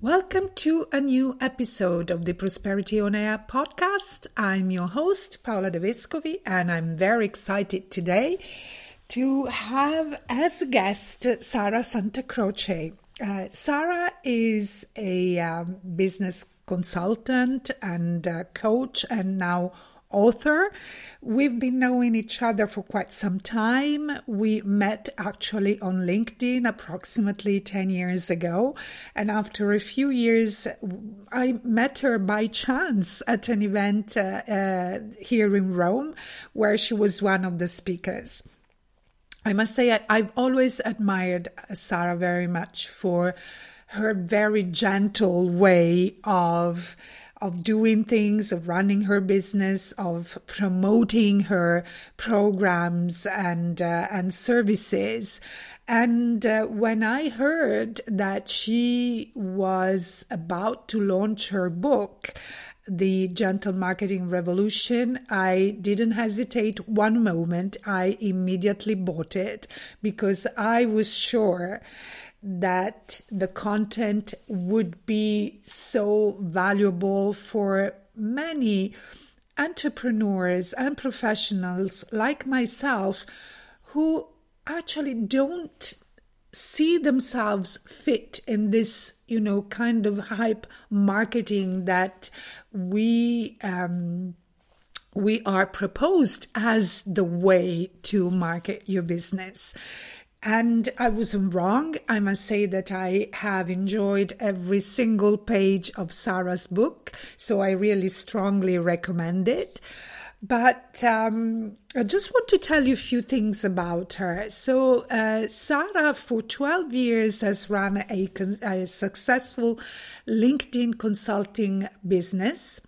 Welcome to a new episode of the Prosperity on Air podcast. I'm your host, Paola De Vescovi, and I'm very excited today to have as a guest Sara Santacroce. Uh, Sara is a um, business consultant and uh, coach and now author. We've been knowing each other for quite some time. We met actually on LinkedIn approximately 10 years ago. And after a few years, I met her by chance at an event uh, uh, here in Rome where she was one of the speakers. I must say, I, I've always admired Sara very much for her very gentle way of of doing things, of running her business, of promoting her programs and uh, and services. And uh, when I heard that she was about to launch her book, the Gentle Marketing Revolution, I didn't hesitate one moment. I immediately bought it because I was sure that the content would be so valuable for many entrepreneurs and professionals like myself who actually don't see themselves fit in this you know kind of hype marketing that we um we are proposed as the way to market your business and I wasn't wrong. I must say that I have enjoyed every single page of Sara's book, so I really strongly recommend it. But um, I just want to tell you a few things about her. So, uh, Sara, for 12 years, has run a, a successful LinkedIn consulting business.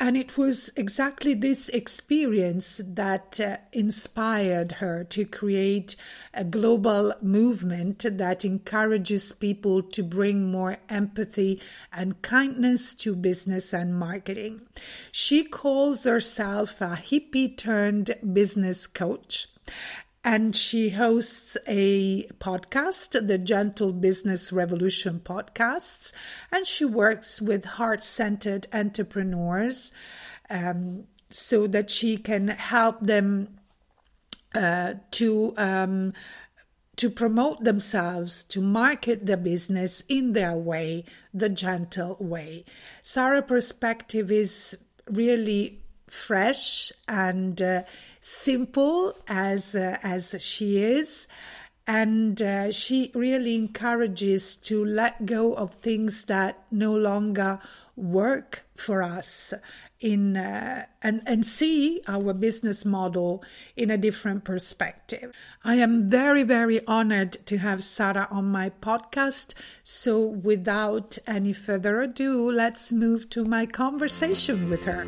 And it was exactly this experience that uh, inspired her to create a global movement that encourages people to bring more empathy and kindness to business and marketing. She calls herself a hippie turned business coach and she hosts a podcast, the Gentle Business Revolution podcasts, and she works with heart centered entrepreneurs um, so that she can help them uh, to. Um, to promote themselves, to market their business in their way, the gentle way. Sara perspective is really fresh and uh, simple as uh, as she is and uh, she really encourages to let go of things that no longer work for us in uh, and and see our business model in a different perspective. I am very very honored to have Sara on my podcast. So without any further ado, let's move to my conversation with her.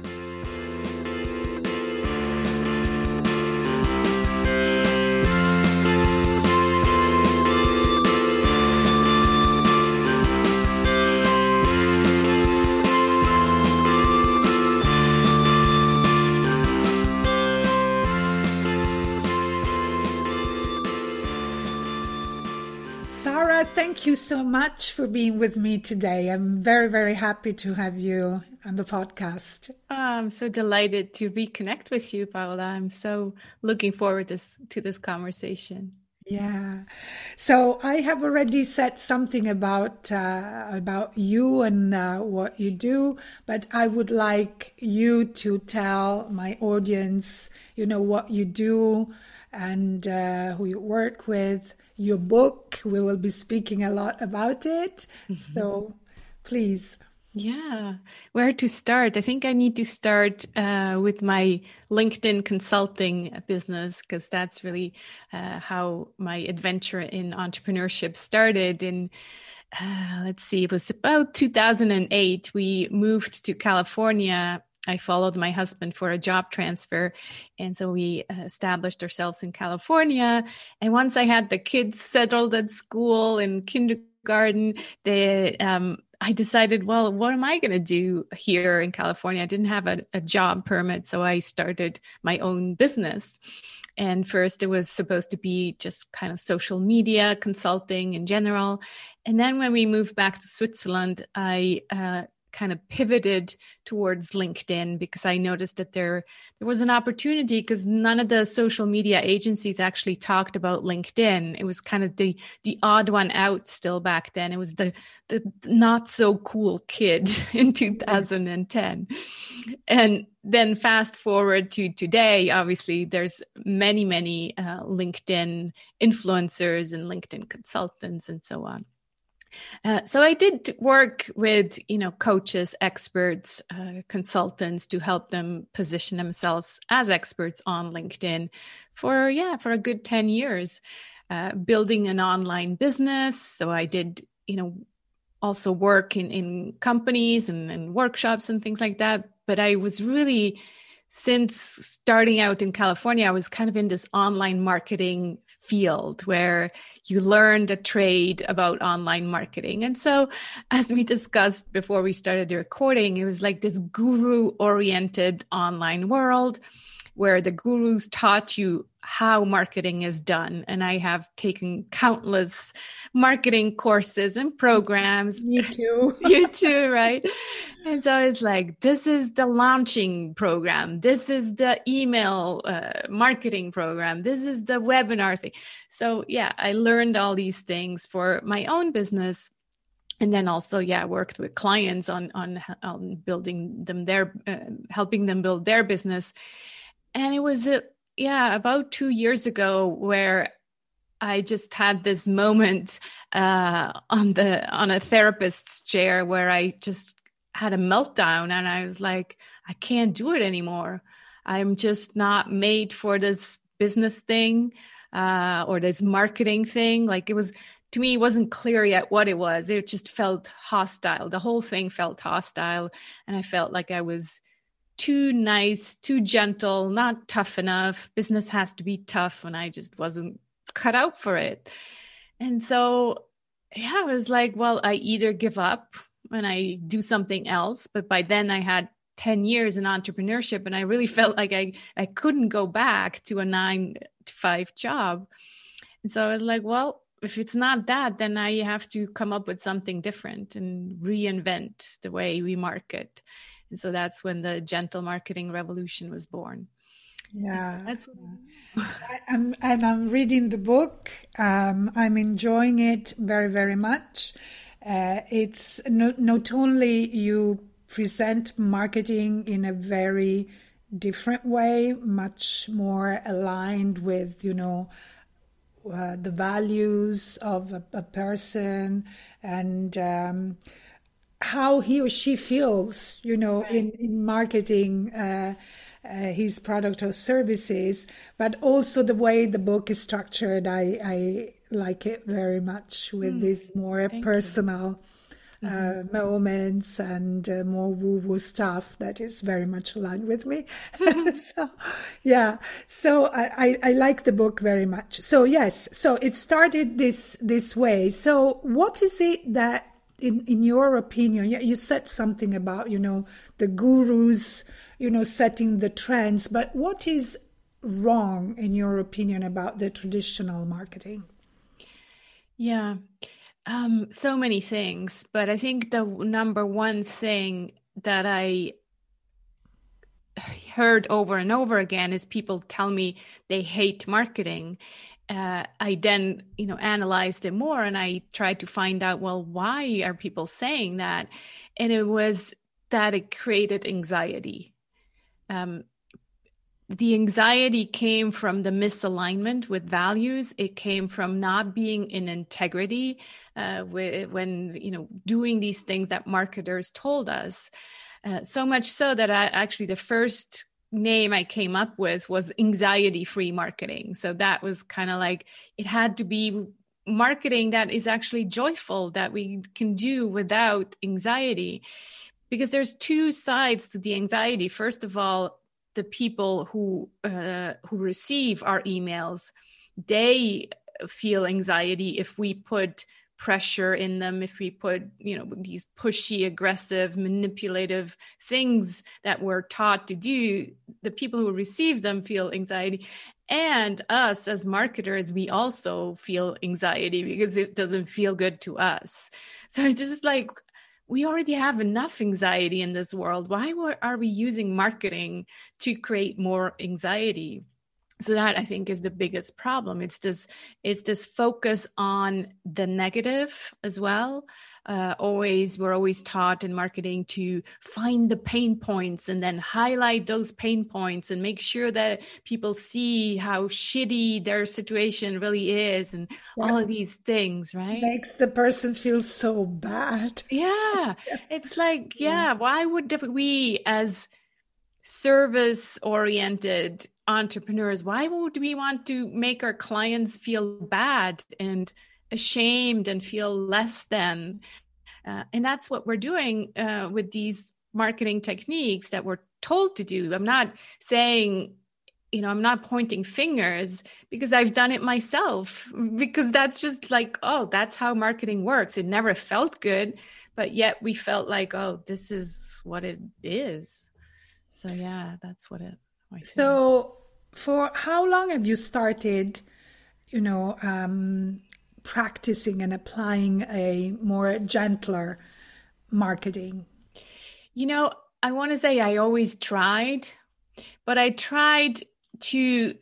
You so much for being with me today. I'm very, very happy to have you on the podcast. I'm so delighted to reconnect with you, Paola. I'm so looking forward to, to this conversation. Yeah. So I have already said something about uh, about you and uh, what you do, but I would like you to tell my audience, you know, what you do and uh, who you work with your book. We will be speaking a lot about it. Mm-hmm. So please. Yeah, where to start? I think I need to start uh, with my LinkedIn consulting business because that's really uh, how my adventure in entrepreneurship started. In uh, let's see, it was about 2008. We moved to California. I followed my husband for a job transfer. And so we uh, established ourselves in California. And once I had the kids settled at school in kindergarten, they, um, I decided, well, what am I going to do here in California? I didn't have a, a job permit, so I started my own business. And first, it was supposed to be just kind of social media consulting in general. And then when we moved back to Switzerland, I uh, kind of pivoted towards LinkedIn because I noticed that there there was an opportunity because none of the social media agencies actually talked about LinkedIn. It was kind of the the odd one out still back then. It was the the not so cool kid in 2010. And then fast forward to today, obviously there's many many uh, LinkedIn influencers and LinkedIn consultants and so on. Uh, so I did work with you know coaches, experts, uh, consultants to help them position themselves as experts on LinkedIn for yeah for a good ten years, uh, building an online business. So I did you know also work in in companies and, and workshops and things like that. But I was really since starting out in California, I was kind of in this online marketing field where you learned a trade about online marketing. And so, as we discussed before we started the recording, it was like this guru oriented online world where the gurus taught you how marketing is done. And I have taken countless marketing courses and programs. You too. you too, right? And so it's like, this is the launching program. This is the email uh, marketing program. This is the webinar thing. So, yeah, I learned all these things for my own business and then also yeah worked with clients on on, on building them their uh, helping them build their business and it was uh, yeah about two years ago where I just had this moment uh, on the on a therapist's chair where I just had a meltdown and I was like, I can't do it anymore. I'm just not made for this business thing uh, or this marketing thing. Like it was to me, it wasn't clear yet what it was. It just felt hostile. The whole thing felt hostile, and I felt like I was too nice, too gentle, not tough enough. Business has to be tough, and I just wasn't cut out for it. And so, yeah, I was like, well, I either give up and I do something else. But by then, I had 10 years in entrepreneurship, and I really felt like I, I couldn't go back to a nine to five job. And so I was like, well, if it's not that, then I have to come up with something different and reinvent the way we market. And so that's when the gentle marketing revolution was born. Yeah, that's what I, am and I'm reading the book. Um, I'm enjoying it very, very much. Uh, it's not, not only you present marketing in a very different way, much more aligned with you know uh, the values of a, a person and. Um, how he or she feels, you know, right. in, in marketing uh, uh, his product or services, but also the way the book is structured. I, I like it very much with mm. these more Thank personal uh, mm-hmm. moments and uh, more woo woo stuff that is very much aligned with me. so, yeah. So I, I, I, like the book very much. So yes. So it started this this way. So what is it that in in your opinion you said something about you know the gurus you know setting the trends but what is wrong in your opinion about the traditional marketing? Yeah. Um, so many things but i think the number one thing that i heard over and over again is people tell me they hate marketing uh, I then, you know, analyzed it more and I tried to find out, well, why are people saying that? And it was that it created anxiety. Um, the anxiety came from the misalignment with values. It came from not being in integrity uh, when, you know, doing these things that marketers told us. Uh, so much so that I actually the first name I came up with was anxiety free marketing. So that was kind of like it had to be marketing that is actually joyful that we can do without anxiety because there's two sides to the anxiety first of all the people who uh, who receive our emails they feel anxiety if we put pressure in them if we put you know these pushy aggressive manipulative things that we're taught to do the people who receive them feel anxiety. And us as marketers we also feel anxiety because it doesn't feel good to us. So it's just like we already have enough anxiety in this world. Why are we using marketing to create more anxiety so that i think is the biggest problem. It's this it's this focus on the negative as well. Uh, always we're always taught in marketing to find the pain points and then highlight those pain points and make sure that people see how shitty their situation really is and yeah. all of these things right? Makes the person feel so bad. Yeah. It's like yeah. why would we as service oriented entrepreneurs why would we want to make our clients feel bad and ashamed and feel less than? Uh, and that's what we're doing uh, with these marketing techniques that we're told to do. I'm not saying you know i'm not pointing fingers because i've done it myself because that's just like oh that's how marketing works. It never felt good but yet we felt like oh this is what it is. So yeah that's what it so for how long have you started, you know, um, practicing and applying a more gentler marketing? You know, I want to say I always tried, but I tried to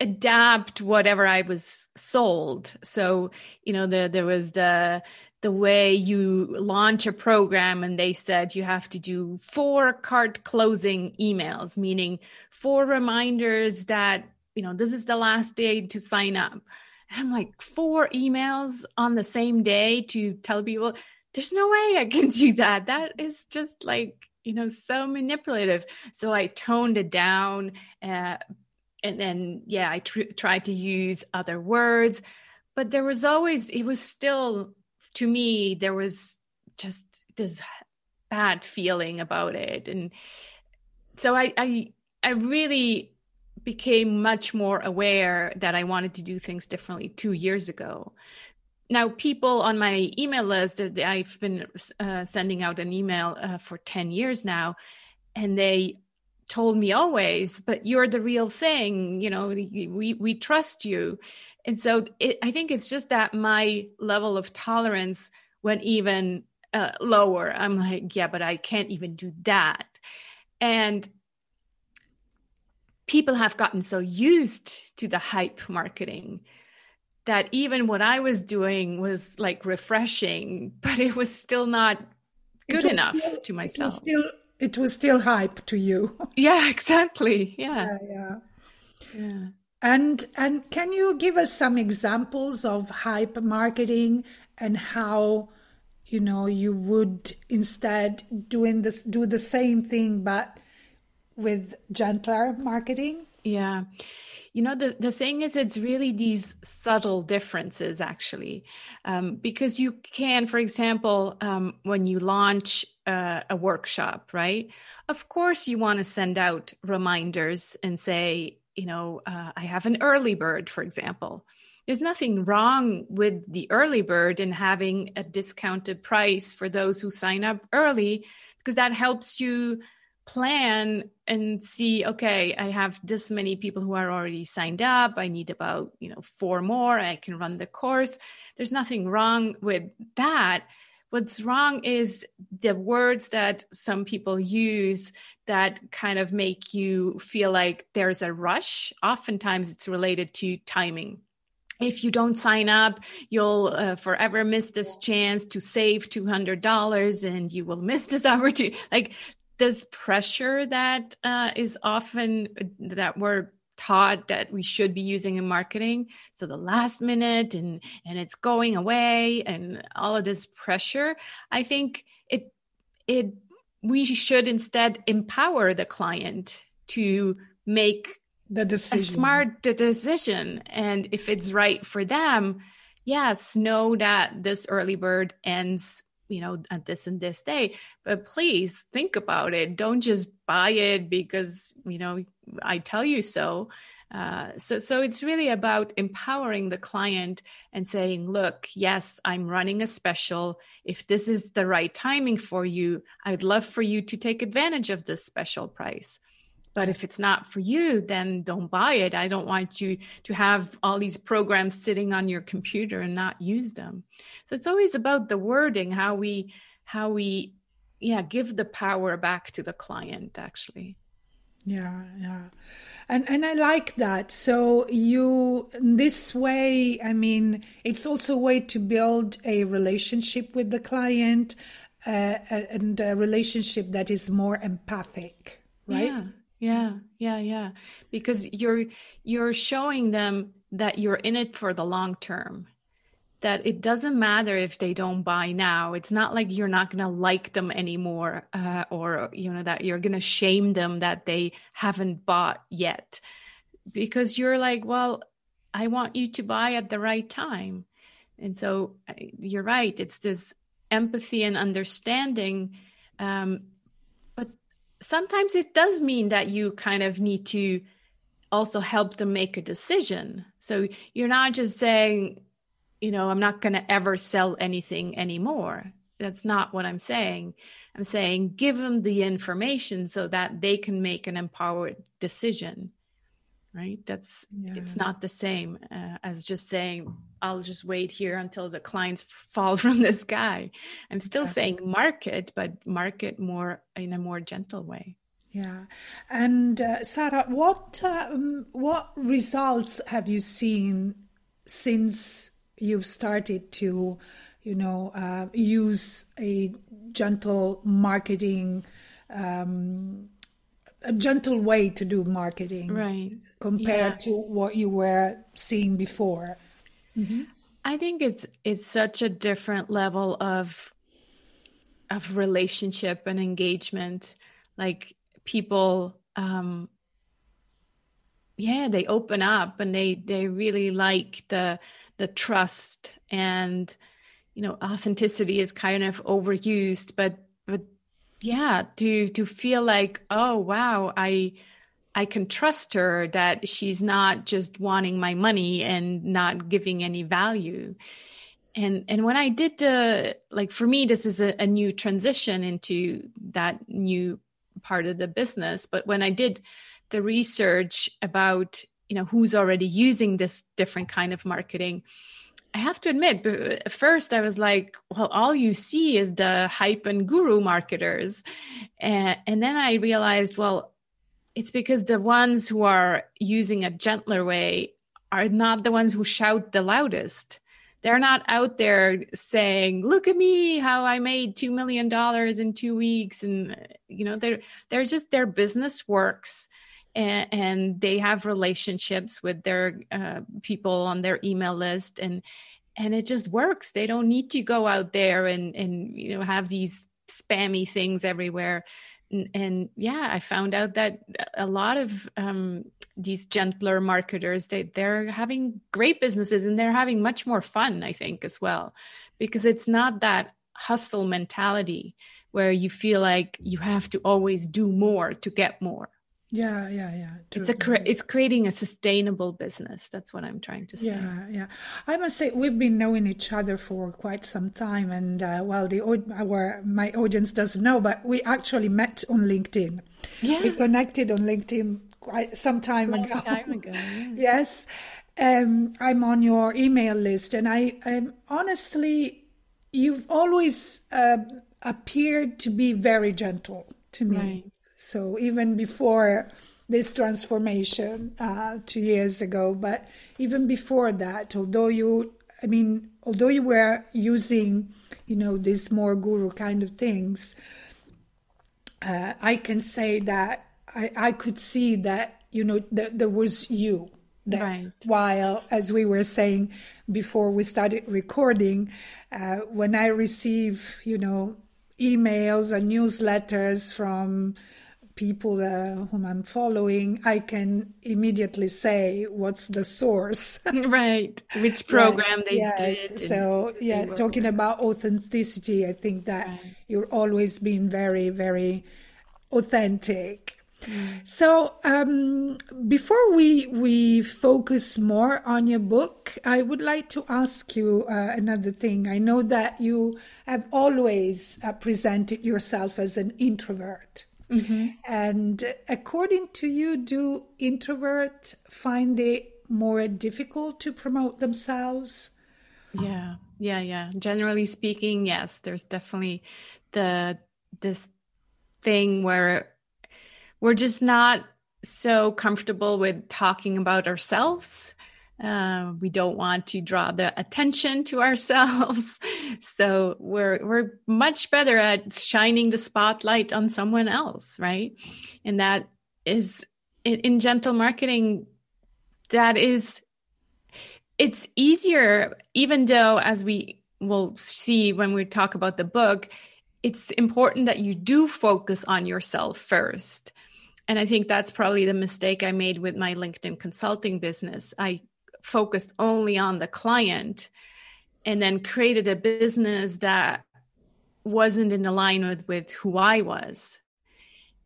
adapt whatever I was sold. So, you know, the, there was the the way you launch a program and they said you have to do four cart closing emails meaning four reminders that you know this is the last day to sign up. And i'm like four emails on the same day to tell people? There's no way i can do that. That is just like you know so manipulative. So i toned it down uh, and then yeah i tr- tried to use other words but there was always it was still to me there was just this bad feeling about it. And so i i i really became much more aware that i wanted to do things differently 2 years ago. Now people on my email list that i've been uh, sending out an email uh, for 10 years now and they told me always but you're the real thing. You know we we trust you and so it, I think it's just that my level of tolerance went even uh, lower. I'm like, yeah, but I can't even do that. And people have gotten so used to the hype marketing that even what I was doing was like refreshing, but it was still not good enough still, to myself. It was, still, it was still hype to you. Yeah, exactly. Yeah. Yeah. Yeah. yeah. And and can you give us some examples of hype marketing and how you know you would instead doing this do the same thing but with gentler marketing? Yeah. You know, the, the thing is, it's really these subtle differences, actually. Um, because you can, for example, um, when you launch uh, a workshop, right? Of course, you want to send out reminders and say, you know, uh, I have an early bird, for example. There's nothing wrong with the early bird and having a discounted price for those who sign up early because that helps you plan and see okay i have this many people who are already signed up. I need about you know four more. I can run the course. There's nothing wrong with that what's wrong is the words that some people use that kind of make you feel like there's a rush. Oftentimes it's related to timing. If you don't sign up, you'll uh, forever miss this chance to save $200 and you will miss this opportunity. Like this pressure that uh, is often that we're taught that we should be using in marketing so the last minute and and it's going away and all of this pressure i think it it we should instead empower the client to make the decision. a smart decision and if it's right for them yes, know that this early bird ends you know at this and this day but please think about it don't just buy it because you know i tell you so uh, so, so it's really about empowering the client and saying, "Look, yes, I'm running a special. If this is the right timing for you, I'd love for you to take advantage of this special price. But if it's not for you, then don't buy it. I don't want you to have all these programs sitting on your computer and not use them. So it's always about the wording, how we, how we, yeah, give the power back to the client. Actually. Yeah, yeah and and I like that. So you this way, I mean, it's also a way to build a relationship with the client, uh, and a relationship that is more empathic, right? Yeah, yeah, yeah, yeah. Because you're you're showing them that you're in it for the long term that it doesn't matter if they don't buy now. It's not like you're not going to like them anymore, uh, or you know that you're going to shame them that they haven't bought yet, because you're like, well, I want you to buy at the right time, and so uh, you're right. It's this empathy and understanding, um, sometimes it does mean that you kind of need to also help them make a decision. So you're not just saying you know, I'm not going to ever sell anything anymore. That's not what I'm saying. I'm saying give them the information so that they can make an empowered decision. Right? That's yeah. it's not the same uh, as just saying I'll just wait here until the clients fall from the sky. I'm still saying market, but market more in a more gentle way. Yeah, and uh, Sara, what um, what results have you seen since you've started to, you know, uh, use a gentle marketing, um, a gentle way to do marketing, right? Compared yeah. to what you were seeing before. Mm-hmm. I think it's it's such a different level of of relationship and engagement. Like people um yeah they open up and they they really like the the trust and you know authenticity is kind of overused but but yeah to to feel like oh wow i i can trust her that she's not just wanting my money and not giving any value. And and when i did the like for me this is a, a new transition into that new part of the business. But when i did the research about you know who's already using this different kind of marketing i have to admit at first i was like well all you see is the hype and guru marketers. And, and then i realized well it's because the ones who are using a gentler way are not the ones who shout the loudest. They're not out there saying look at me how i made 2 million dollars in 2 weeks and you know they're they're just their business works and, and they have relationships with their uh, people on their email list and and it just works. They don't need to go out there and and you know have these spammy things everywhere and, yeah i found out that a lot of um, these gentler marketers they they're having great businesses and they're having much more fun i think as well. Because it's not that hustle mentality where you feel like you have to always do more to get more yeah, yeah, yeah. True. It's a cre- it's creating a sustainable business. That's what I'm trying to say. Yeah, yeah. I must say we've been knowing each other for quite some time, and uh, well, the our my audience doesn't know, but we actually met on LinkedIn. Yeah, we connected on LinkedIn quite some time ago. Time ago. Yeah. yes, um, I'm on your email list, and I um, honestly, you've always uh, appeared to be very gentle to me. Right so even before this transformation uh, two years ago, but even before that, although you, I mean, although you were using, you know, these more guru kind of things, uh, I can say that I, I could see that, you know, that there was you. That right. While, as we were saying before we started recording, uh, when I receive, you know, emails and newsletters from people uh, whom I'm following, I can immediately say what's the source. right. Which program right. they yes. did. So, yeah, talking about authenticity, I think that right. you're always being very, very authentic. So, um, before we we focus more on your book, I would like to ask you uh, another thing. I know that you have always uh, presented yourself as an introvert, mm-hmm. and according to you, do introverts find it more difficult to promote themselves? Yeah, yeah, yeah. Generally speaking, yes. There's definitely the this thing where we're just not so comfortable with talking about ourselves. Uh, we don't want to draw the attention to ourselves, so we're we're much better at shining the spotlight on someone else, right? And that is in, in gentle marketing. That is, it's easier, even though as we will see when we talk about the book, it's important that you do focus on yourself first and I think that's probably the mistake I made with my LinkedIn consulting business. I focused only on the client and then created a business that wasn't in alignment with who I was.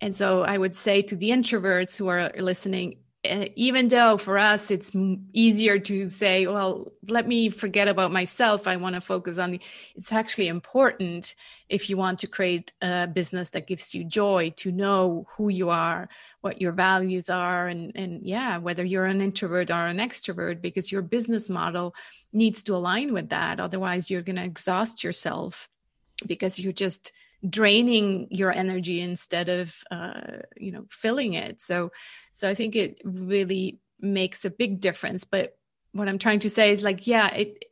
And so I would say to the introverts who are listening, Eh, even though for us it's easier to say well let me forget about myself. I want to focus on the it's actually important if you want to create a business that gives you joy to know who you are what your values are and and yeah whether you're an introvert or an extrovert because your business model needs to align with that. Otherwise you're going to exhaust yourself because you're just draining your energy instead of uh, you know filling it so so i think it really makes a big difference but what i'm trying to say is like yeah it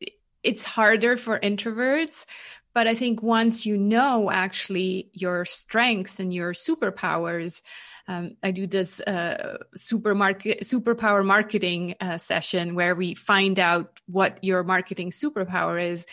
it's harder for introverts but i think once you know actually your strengths and your superpowers um, I do this uh, supermarket superpower marketing uh, session where we find out what your marketing superpower is.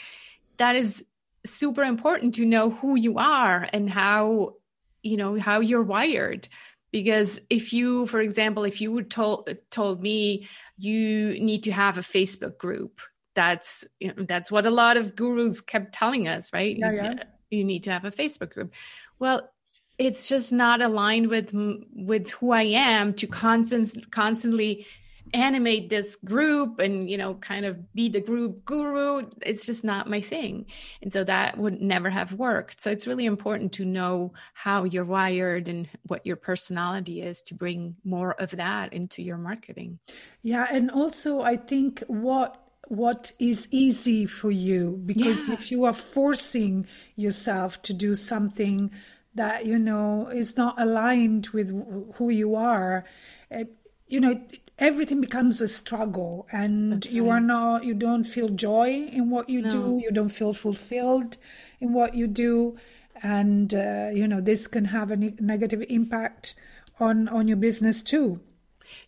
That is super important to know who you are and how you know how you're wired. Because if you for example if you told told me you need to have a facebook group that's you know, that's what a lot of gurus kept telling us right? Yeah, yeah. you need to have a facebook group. Well it's just not aligned with with who i am to constant constantly animate this group and you know kind of be the group guru it's just not my thing. And so that would never have worked. So it's really important to know how you're wired and what your personality is to bring more of that into your marketing. Yeah and also i think what what is easy for you because yeah. if you are forcing yourself to do something that you know is not aligned with who you are eh, you know everything becomes a struggle and you are not you don't feel joy in what you no. do. You don't feel fulfilled in what you do. And uh, you know this can have a ne- negative impact on on your business too.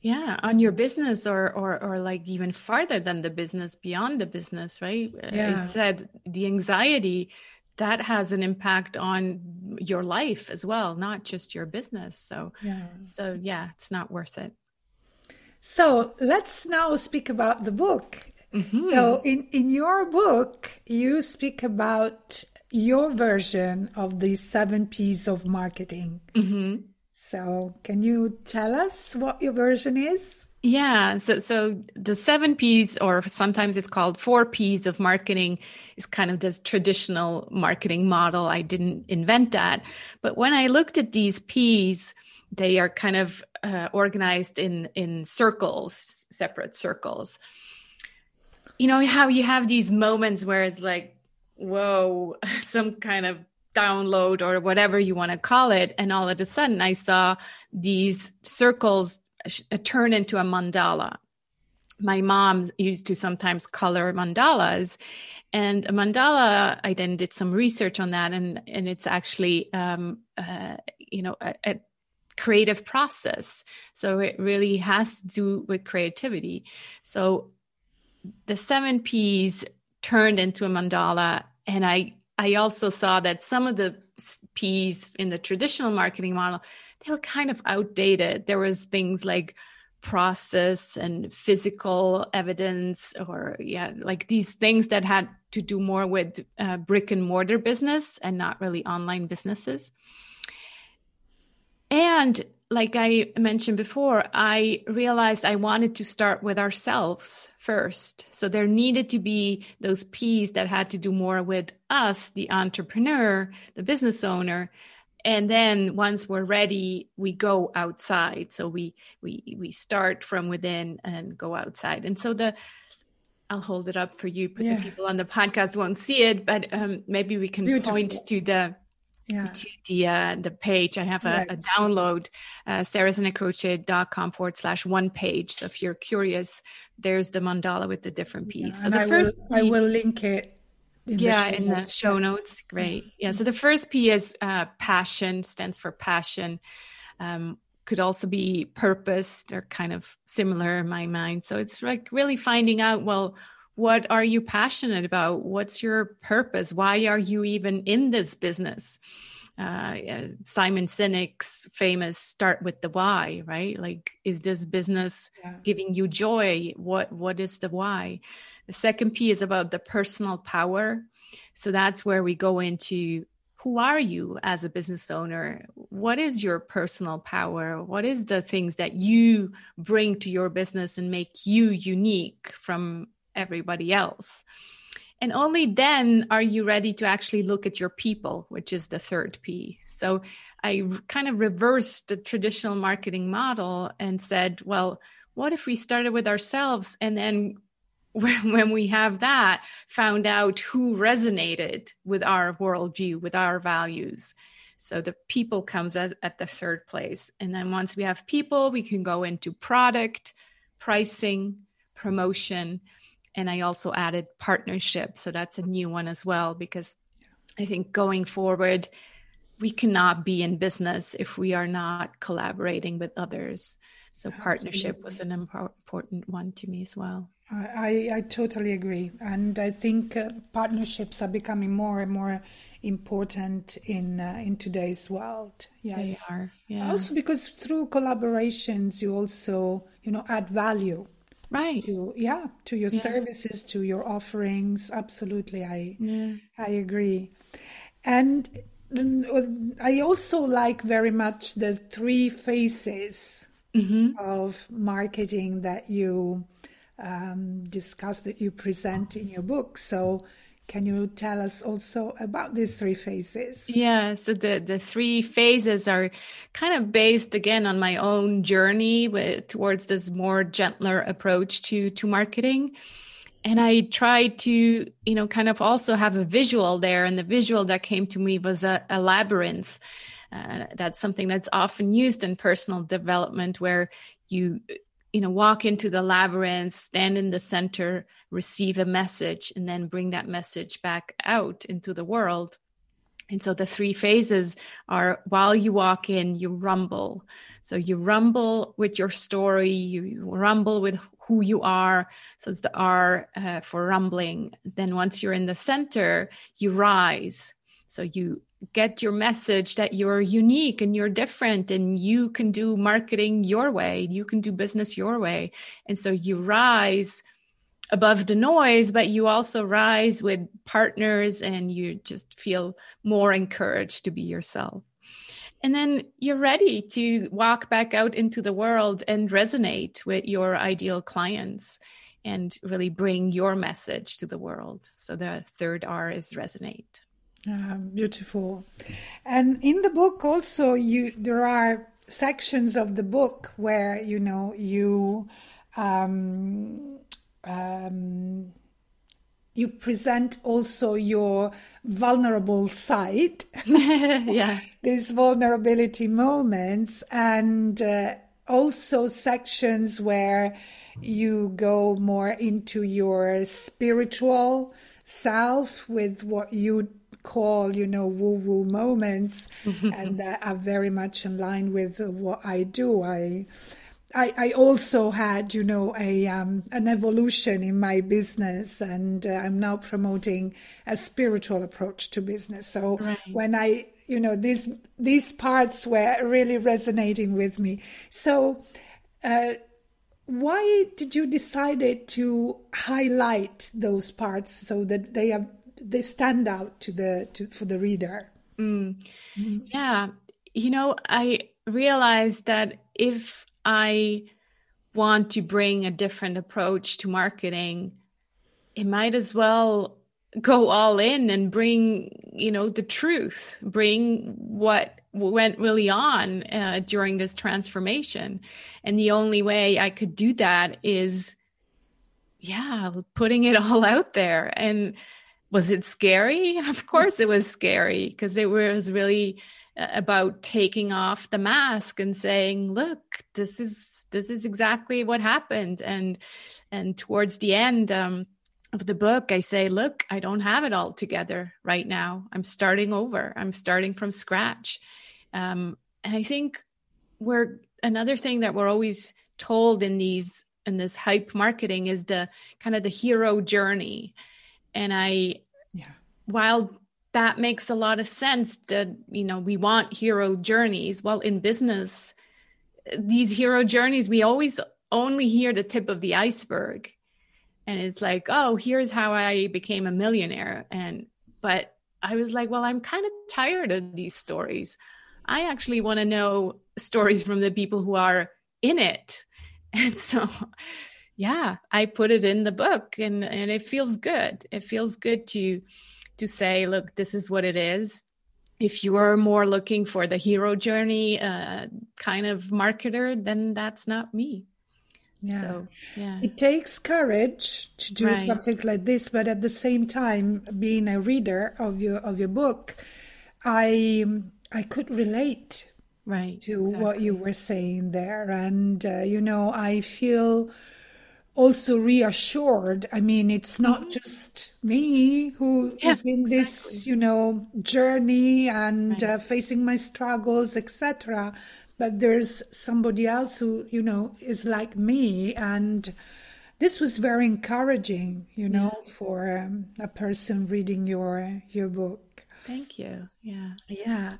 Yeah on your business or or or like even farther than the business beyond the business right? Yeah. i said the anxiety that has an impact on your life as well not just your business. So yeah. so yeah it's not worth it so let's now speak about the book. Mm-hmm. So in, in your book, you speak about your version of the seven P's of marketing. Mm-hmm. So can you tell us what your version is? Yeah, so so the seven P's, or sometimes it's called four P's of marketing, is kind of this traditional marketing model. I didn't invent that, but when I looked at these P's, they are kind of uh, organized in in circles, separate circles. You know how you have these moments where it's like, whoa, some kind of download or whatever you want to call it, and all of a sudden I saw these circles uh, turn into a mandala. My mom used to sometimes color mandalas, and a mandala i then did some research on that and and it's actually um, uh, you know a, a, creative process. So it really has to do with creativity. So the seven P's turned into a mandala. And I, I also saw that some of the P's in the traditional marketing model, they were kind of outdated. There was things like process and physical evidence or yeah like these things that had to do more with uh, brick and mortar business and not really online businesses and like I mentioned before, I realized I wanted to start with ourselves first. So there needed to be those P's that had to do more with us, the entrepreneur, the business owner. And then once we're ready, we go outside. So we we we start from within and go outside. And so the I'll hold it up for you. But yeah. the people on the podcast won't see it, but um, maybe we can Beautiful. point to the yeah. to the uh, the page. I have a, yes. a download, uh, forward slash one page. So if you're curious, there's the mandala with the different pieces. Yeah, so the I first will, I will link it. In yeah, the in the show notes. Great. Yeah. So the first P is uh, passion, stands for passion. Um, could also be purpose. They're kind of similar in my mind. So it's like really finding out, well, what are you passionate about? What's your purpose? Why are you even in this business? Uh, Simon Sinek's famous start with the why, right? Like, is this business yeah. giving you joy? What What is the why? The second P is about the personal power. So that's where we go into who are you as a business owner? What is your personal power? What is the things that you bring to your business and make you unique from everybody else. And only then are you ready to actually look at your people, which is the third P. So I kind of reversed the traditional marketing model and said, well, what if we started with ourselves and then when we have that, found out who resonated with our worldview, with our values. So the people comes at, at the third place. And then once we have people, we can go into product, pricing, promotion, and I also added partnership. So that's a new one as well, because I think going forward, we cannot be in business if we are not collaborating with others. So Absolutely. partnership was an important one to me as well. I, I totally agree. And I think uh, partnerships are becoming more and more important in uh, in today's world. Yes, they are. Yeah. Also because through collaborations, you also you know add value right to yeah to your yeah. services to your offerings absolutely i yeah. i agree and i also like very much the three phases mm-hmm. of marketing that you um, discuss that you present in your book so can you tell us also about these three phases? Yeah, so the, the three phases are kind of based again on my own journey with, towards this more gentler approach to to marketing. And I tried to, you know, kind of also have a visual there. And the visual that came to me was a, a labyrinth. Uh, that's something that's often used in personal development where you you know walk into the labyrinth stand in the center receive a message and then bring that message back out into the world. And so the three phases are while you walk in you rumble. So you rumble with your story you rumble with who you are. So it's the r uh, for rumbling. Then once you're in the center you rise. So you get your message that you're unique and you're different and you can do marketing your way, you can do business your way. And so you rise above the noise, but you also rise with partners and you just feel more encouraged to be yourself. And then you're ready to walk back out into the world and resonate with your ideal clients and really bring your message to the world. So the third R is resonate. Uh, beautiful. And in the book also you there are sections of the book where you know you um, um, you present also your vulnerable side. yeah. These vulnerability moments and uh, also sections where you go more into your spiritual self with what you call, you know, woo woo moments, and that are very much in line with what I do. I I, I also had, you know, a um, an evolution in my business, and uh, I'm now promoting a spiritual approach to business. So right. when I, you know, these these parts were really resonating with me. So, uh, why did you decide to highlight those parts so that they are they stand out to the to, for the reader? Mm. Mm-hmm. Yeah, you know, I realized that if I want to bring a different approach to marketing, it might as well go all in and bring, you know, the truth, bring what went really on uh, during this transformation. And the only way I could do that is, yeah, putting it all out there. And was it scary? Of course it was scary because it was really about taking off the mask and saying look this is this is exactly what happened. And and towards the end um, of the book i say look i don't have it all together right now. I'm starting over. I'm starting from scratch. Um, and i think we're another thing that we're always told in these in this hype marketing is the kind of the hero journey and i yeah. while that makes a lot of sense that you know we want hero journeys well in business these hero journeys we always only hear the tip of the iceberg. And it's like oh here's how i became a millionaire. And but i was like well i'm kind of tired of these stories. I actually want to know stories from the people who are in it. And so yeah i put it in the book and and it feels good it feels good to to say, look, this is what it is. If you are more looking for the hero journey uh, kind of marketer, then that's not me. Yeah. So, yeah. It takes courage to do right. something like this, but at the same time, being a reader of your of your book, I I could relate right to exactly. what you were saying there, and uh, you know, I feel also reassured. I mean, it's not mm-hmm. just me who yeah, is in this, you know, journey and right. uh, facing my struggles, etc. But there's somebody else who, you know, is like me, and this was very encouraging, you know, yeah. for um, a person reading your your book. Thank you. Yeah. Yeah.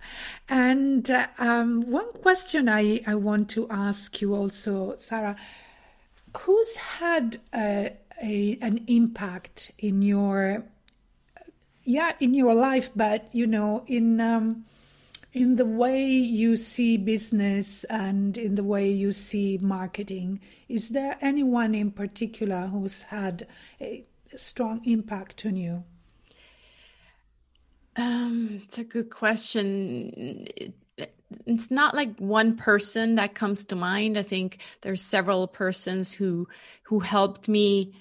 And uh, um, one question I, I want to ask you also, Sara who's had a, a, an impact in your yeah in your life but you know in um, in the way you see business and in the way you see marketing is there anyone in particular who's had a strong impact on you? Um, it's a good question it's not like one person that comes to mind. I think there's several persons who who helped me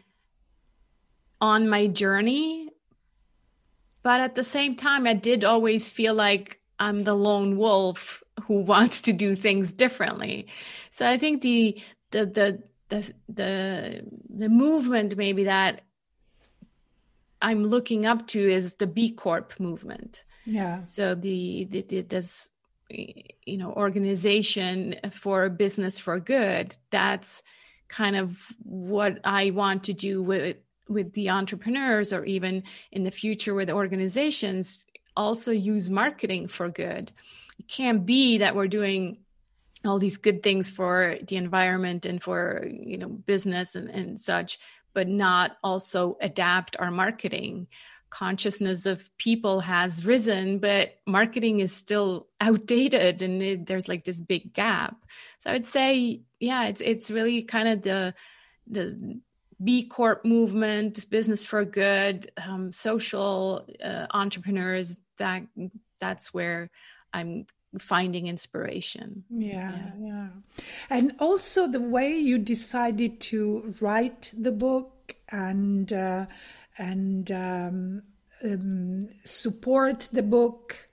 on my journey. But at the same time, I did always feel like I'm the lone wolf who wants to do things differently. So I think the the the the the, the movement maybe that I'm looking up to is the B Corp movement. Yeah. So the, the, the this you know organization for business for good that's kind of what i want to do with with the entrepreneurs or even in the future with organizations also use marketing for good. It can't be that we're doing all these good things for the environment and for you know business and, and such but not also adapt our marketing consciousness of people has risen but marketing is still outdated and it, there's like this big gap. So i would say yeah it's it's really kind of the the b corp movement business for good um, social uh, entrepreneurs that that's where i'm finding inspiration. Yeah, yeah, yeah. And also the way you decided to write the book and uh, and um, um, support the book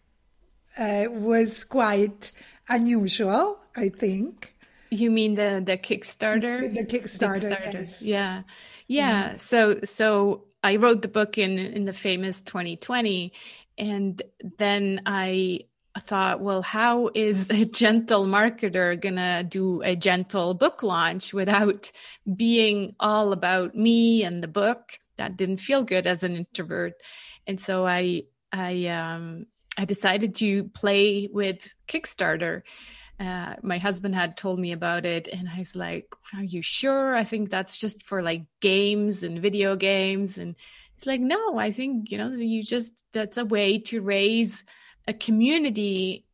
uh, was quite unusual, I think. You mean the the Kickstarter? The, the Kickstarter, Kickstarter. Yes. Yeah. yeah, yeah. So so I wrote the book in in the famous 2020, and then I thought, well, how is a gentle marketer gonna do a gentle book launch without being all about me and the book? That didn't feel good as an introvert, and so I I um, I decided to play with Kickstarter. Uh, my husband had told me about it, and I was like, "Are you sure? I think that's just for like games and video games." And he's like, "No, I think you know you just that's a way to raise a community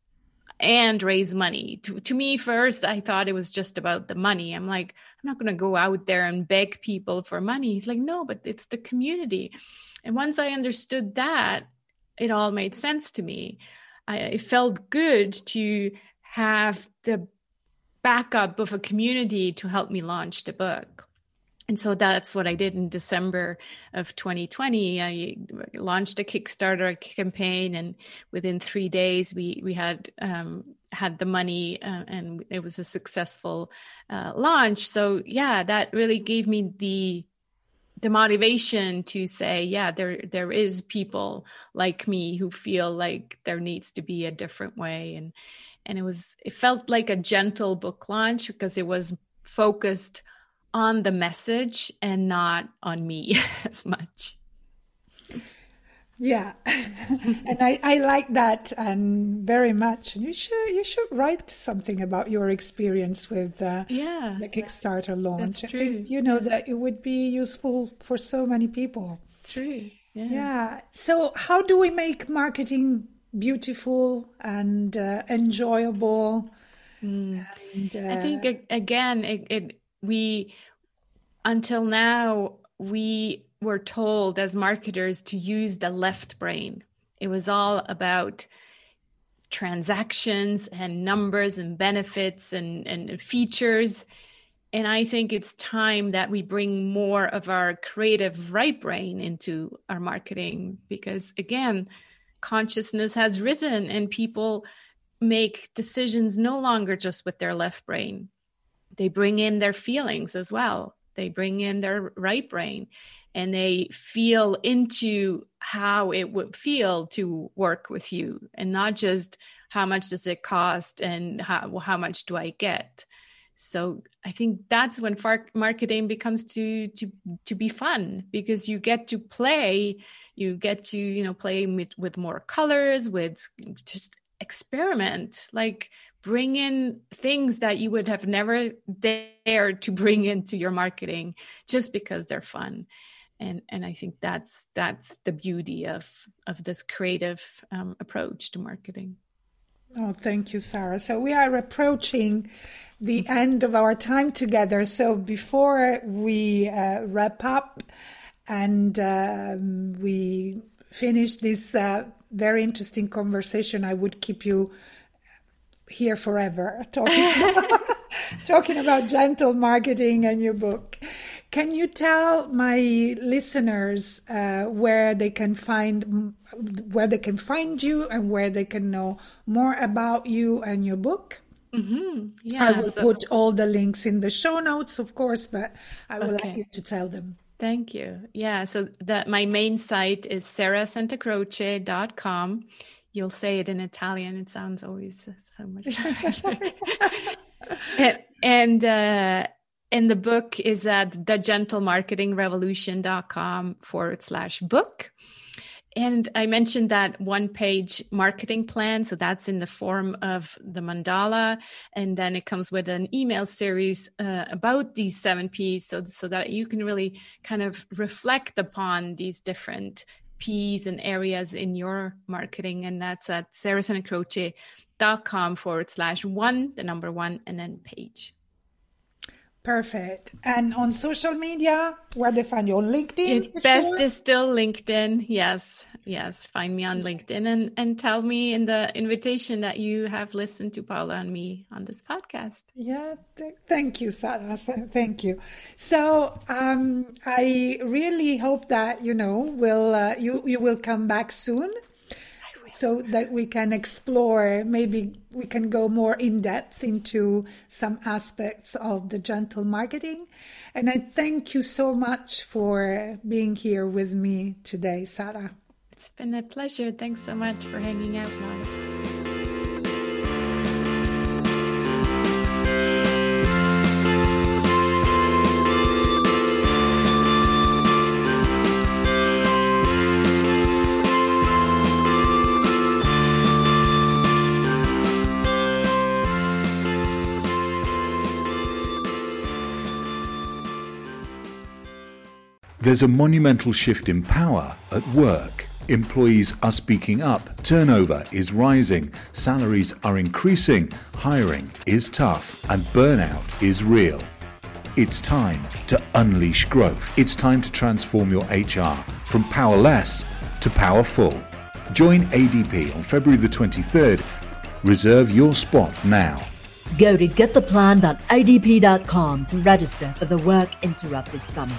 and raise money. To, to me, first, I thought it was just about the money. I'm like, I'm not going to go out there and beg people for money. He's like, no, but it's the community. And once I understood that, it all made sense to me. I, it felt good to have the backup of a community to help me launch the book and so that's what I did in December of 2020. I launched a Kickstarter campaign, and within three days, we we had um, had the money, uh, and it was a successful uh, launch. So yeah, that really gave me the the motivation to say, yeah, there there is people like me who feel like there needs to be a different way, and and it was it felt like a gentle book launch because it was focused on the message and not on me as much. Yeah, and I, I like that and very much. And You should you should write something about your experience with uh, yeah the Kickstarter launch. That's true. you know that it would be useful for so many people. True. Yeah. yeah. So how do we make marketing beautiful and uh, enjoyable? Mm. And, uh, I think again, it, it we until now we were told as marketers to use the left brain. It was all about transactions and numbers and benefits and, and features. And I think it's time that we bring more of our creative right brain into our marketing because, again, consciousness has risen and people make decisions no longer just with their left brain. They bring in their feelings as well. They bring in their right brain and they feel into how it would feel to work with you and not just how much does it cost and how, how much do i get. So i think that's when marketing becomes to to to be fun because you get to play you get to you know play with, with more colors with just experiment. Like bring in things that you would have never dared to bring into your marketing just because they're fun. And and i think that's that's the beauty of of this creative um, approach to marketing. Oh thank you sara. So we are approaching the end of our time together. So before we uh, wrap up and um, we finish this uh, very interesting conversation i would keep you here forever talking about, talking about gentle marketing and your book. Can you tell my listeners uh, where they can find where they can find you and where they can know more about you and your book? Mm-hmm. Yeah, I will so... put all the links in the show notes, of course, but I will okay. like you to tell them. Thank you. Yeah, so that my main site is sarasantacroce.com you'll say it in Italian. It sounds always so much. and uh, and the book is at thegentlemarketingrevolution.com forward slash book. And I mentioned that one page marketing plan. So that's in the form of the mandala. And then it comes with an email series uh, about these seven P's so, so that you can really kind of reflect upon these different P's and areas in your marketing. And that's at sarasantacroce.com forward slash one, the number one, and then page. Perfect. And on social media, where they find you on LinkedIn? It best sure? is still LinkedIn. Yes, yes. Find me on LinkedIn and and tell me in the invitation that you have listened to Paula and me on this podcast. Yeah, th- thank you, Sara. Thank you. So um, I really hope that you know will uh, you you will come back soon so that we can explore maybe we can go more in depth into some aspects of the gentle marketing. And i thank you so much for being here with me today sara. It's been a pleasure. Thanks so much for hanging out Mom. There's a monumental shift in power at work. Employees are speaking up, turnover is rising, salaries are increasing, hiring is tough, and burnout is real. It's time to unleash growth. It's time to transform your HR from powerless to powerful. Join ADP on February the 23rd. Reserve your spot now. Go to gettheplan.adp.com to register for the Work Interrupted Summit.